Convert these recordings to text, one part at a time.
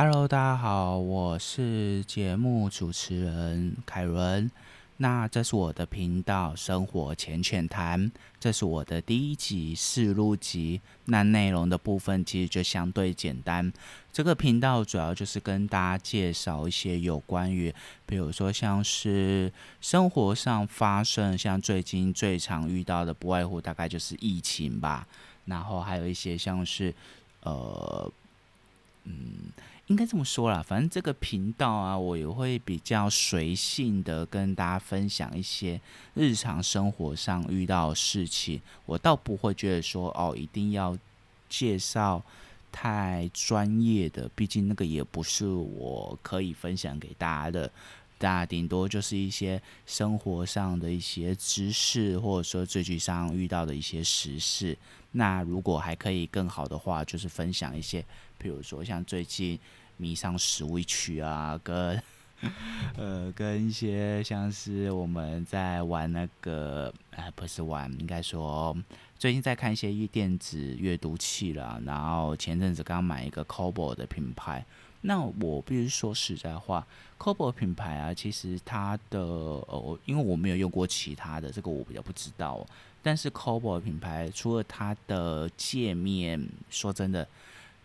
Hello，大家好，我是节目主持人凯伦。那这是我的频道《生活浅浅谈》，这是我的第一集试录集。那内容的部分其实就相对简单。这个频道主要就是跟大家介绍一些有关于，比如说像是生活上发生，像最近最常遇到的，不外乎大概就是疫情吧。然后还有一些像是，呃，嗯。应该这么说啦，反正这个频道啊，我也会比较随性的跟大家分享一些日常生活上遇到的事情。我倒不会觉得说哦，一定要介绍太专业的，毕竟那个也不是我可以分享给大家的。大顶多就是一些生活上的一些知识，或者说最近上遇到的一些时事。那如果还可以更好的话，就是分享一些，比如说像最近。迷上 Switch 啊，跟呃跟一些像是我们在玩那个，哎不是玩，应该说最近在看一些电子阅读器了。然后前阵子刚买一个 c o b o 的品牌，那我必须说实在话 c o b o 品牌啊，其实它的呃，因为我没有用过其他的，这个我比较不知道。但是 c o b o 品牌除了它的界面，说真的，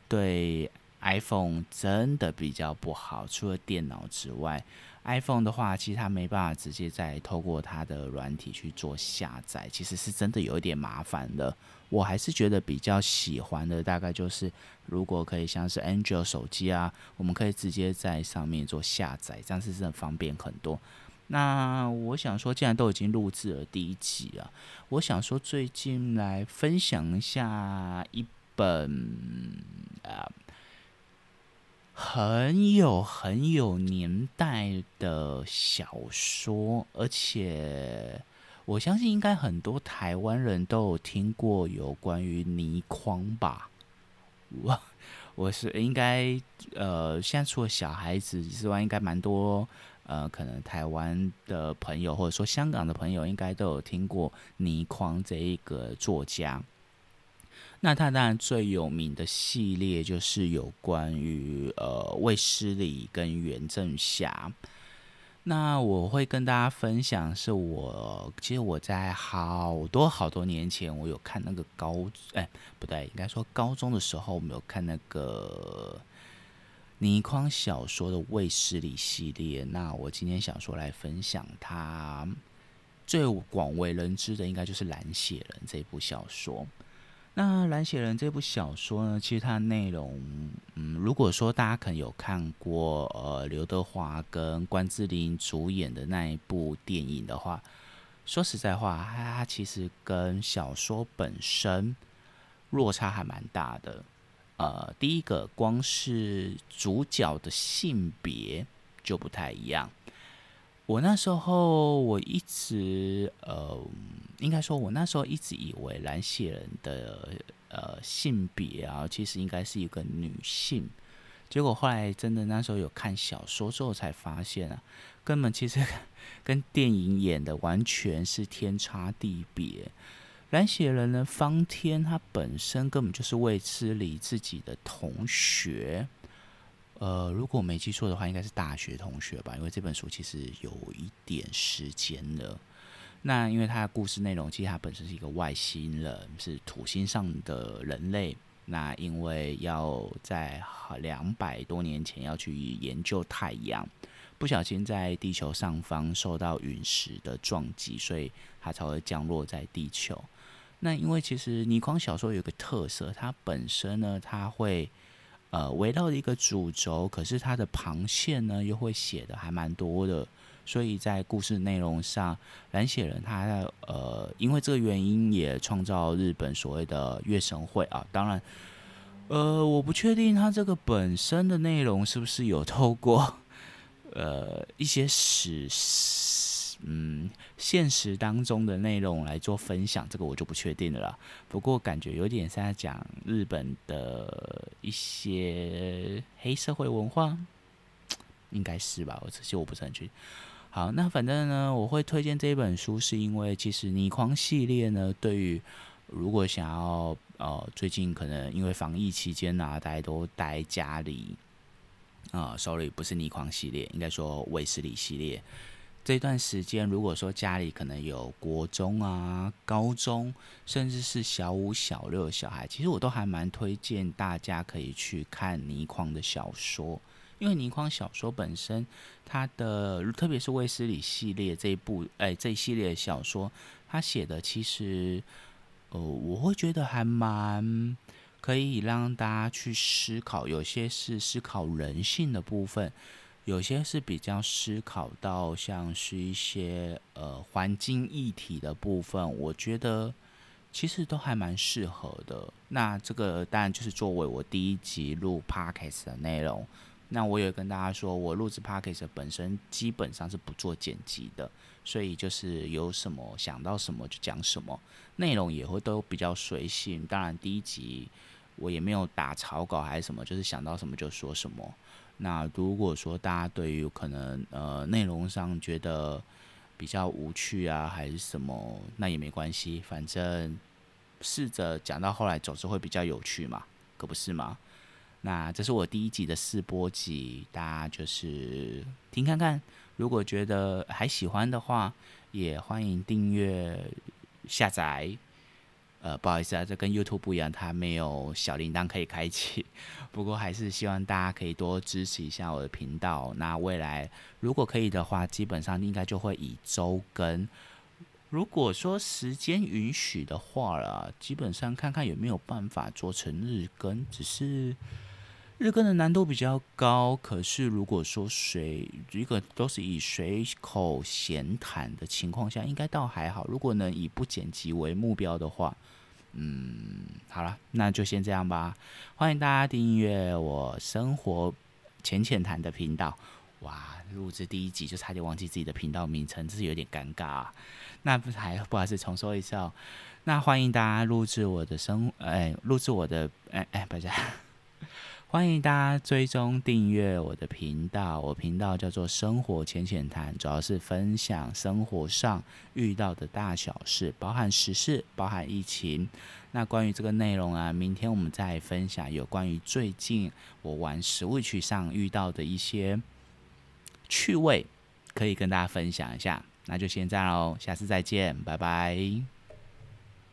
对。iPhone 真的比较不好，除了电脑之外，iPhone 的话，其实它没办法直接再透过它的软体去做下载，其实是真的有一点麻烦的。我还是觉得比较喜欢的，大概就是如果可以像是 Android 手机啊，我们可以直接在上面做下载，这样是真的方便很多。那我想说，既然都已经录制了第一集了，我想说最近来分享一下一本啊。很有很有年代的小说，而且我相信应该很多台湾人都有听过有关于倪匡吧。我 我是应该呃，现在除了小孩子之外，应该蛮多呃，可能台湾的朋友或者说香港的朋友，应该都有听过倪匡这一个作家。那他当然最有名的系列就是有关于呃卫斯理跟袁振霞。那我会跟大家分享，是我其实我在好多好多年前，我有看那个高哎不对，应该说高中的时候，我们有看那个倪匡小说的卫斯理系列。那我今天想说来分享他最广为人知的，应该就是《蓝血人》这部小说。那《蓝血人》这部小说呢，其实它的内容，嗯，如果说大家可能有看过呃刘德华跟关之琳主演的那一部电影的话，说实在话，它其实跟小说本身落差还蛮大的。呃，第一个，光是主角的性别就不太一样。我那时候我一直呃，应该说，我那时候一直以为蓝血人的呃性别啊，其实应该是一个女性。结果后来真的那时候有看小说之后才发现啊，根本其实 跟电影演的完全是天差地别。蓝血人呢，方天他本身根本就是卫斯理自己的同学。呃，如果我没记错的话，应该是大学同学吧，因为这本书其实有一点时间了。那因为它的故事内容，其实它本身是一个外星人，是土星上的人类。那因为要在两百多年前要去研究太阳，不小心在地球上方受到陨石的撞击，所以它才会降落在地球。那因为其实倪匡小说有个特色，它本身呢，它会。呃，围绕一个主轴，可是它的旁线呢，又会写的还蛮多的，所以在故事内容上，蓝血人他呃，因为这个原因也创造日本所谓的月神会啊。当然，呃，我不确定他这个本身的内容是不是有透过呃一些史。嗯，现实当中的内容来做分享，这个我就不确定了啦。不过感觉有点像在讲日本的一些黑社会文化，应该是吧？我这些我不是很确定。好，那反正呢，我会推荐这一本书，是因为其实倪匡系列呢，对于如果想要呃，最近可能因为防疫期间啊，大家都待家里。啊，sorry，不是倪匡系列，应该说卫斯理系列。这段时间，如果说家里可能有国中啊、高中，甚至是小五、小六的小孩，其实我都还蛮推荐大家可以去看倪匡的小说，因为倪匡小说本身，他的特别是卫斯理系列这一部，哎，这一系列的小说，他写的其实，呃，我会觉得还蛮可以让大家去思考，有些是思考人性的部分。有些是比较思考到像是一些呃环境议题的部分，我觉得其实都还蛮适合的。那这个当然就是作为我第一集录 podcast 的内容。那我也跟大家说，我录制 podcast 本身基本上是不做剪辑的，所以就是有什么想到什么就讲什么，内容也会都比较随性。当然第一集我也没有打草稿还是什么，就是想到什么就说什么。那如果说大家对于可能呃内容上觉得比较无趣啊，还是什么，那也没关系，反正试着讲到后来总是会比较有趣嘛，可不是吗？那这是我第一集的试播集，大家就是听看看，如果觉得还喜欢的话，也欢迎订阅下载。呃，不好意思啊，这跟 YouTube 不一样，它没有小铃铛可以开启。不过还是希望大家可以多支持一下我的频道。那未来如果可以的话，基本上应该就会以周更。如果说时间允许的话了，基本上看看有没有办法做成日更。只是日更的难度比较高。可是如果说水一个都是以随口闲谈的情况下，应该倒还好。如果能以不剪辑为目标的话。嗯，好了，那就先这样吧。欢迎大家订阅我生活浅浅谈的频道。哇，录制第一集就差点忘记自己的频道名称，这是有点尴尬。那不还不好意思重说一次哦。那欢迎大家录制我的生，哎，录制我的，哎哎，不是。欢迎大家追踪订阅我的频道，我频道叫做生活浅浅谈，主要是分享生活上遇到的大小事，包含时事，包含疫情。那关于这个内容啊，明天我们再分享有关于最近我玩 Switch 上遇到的一些趣味，可以跟大家分享一下。那就先这样喽，下次再见，拜拜。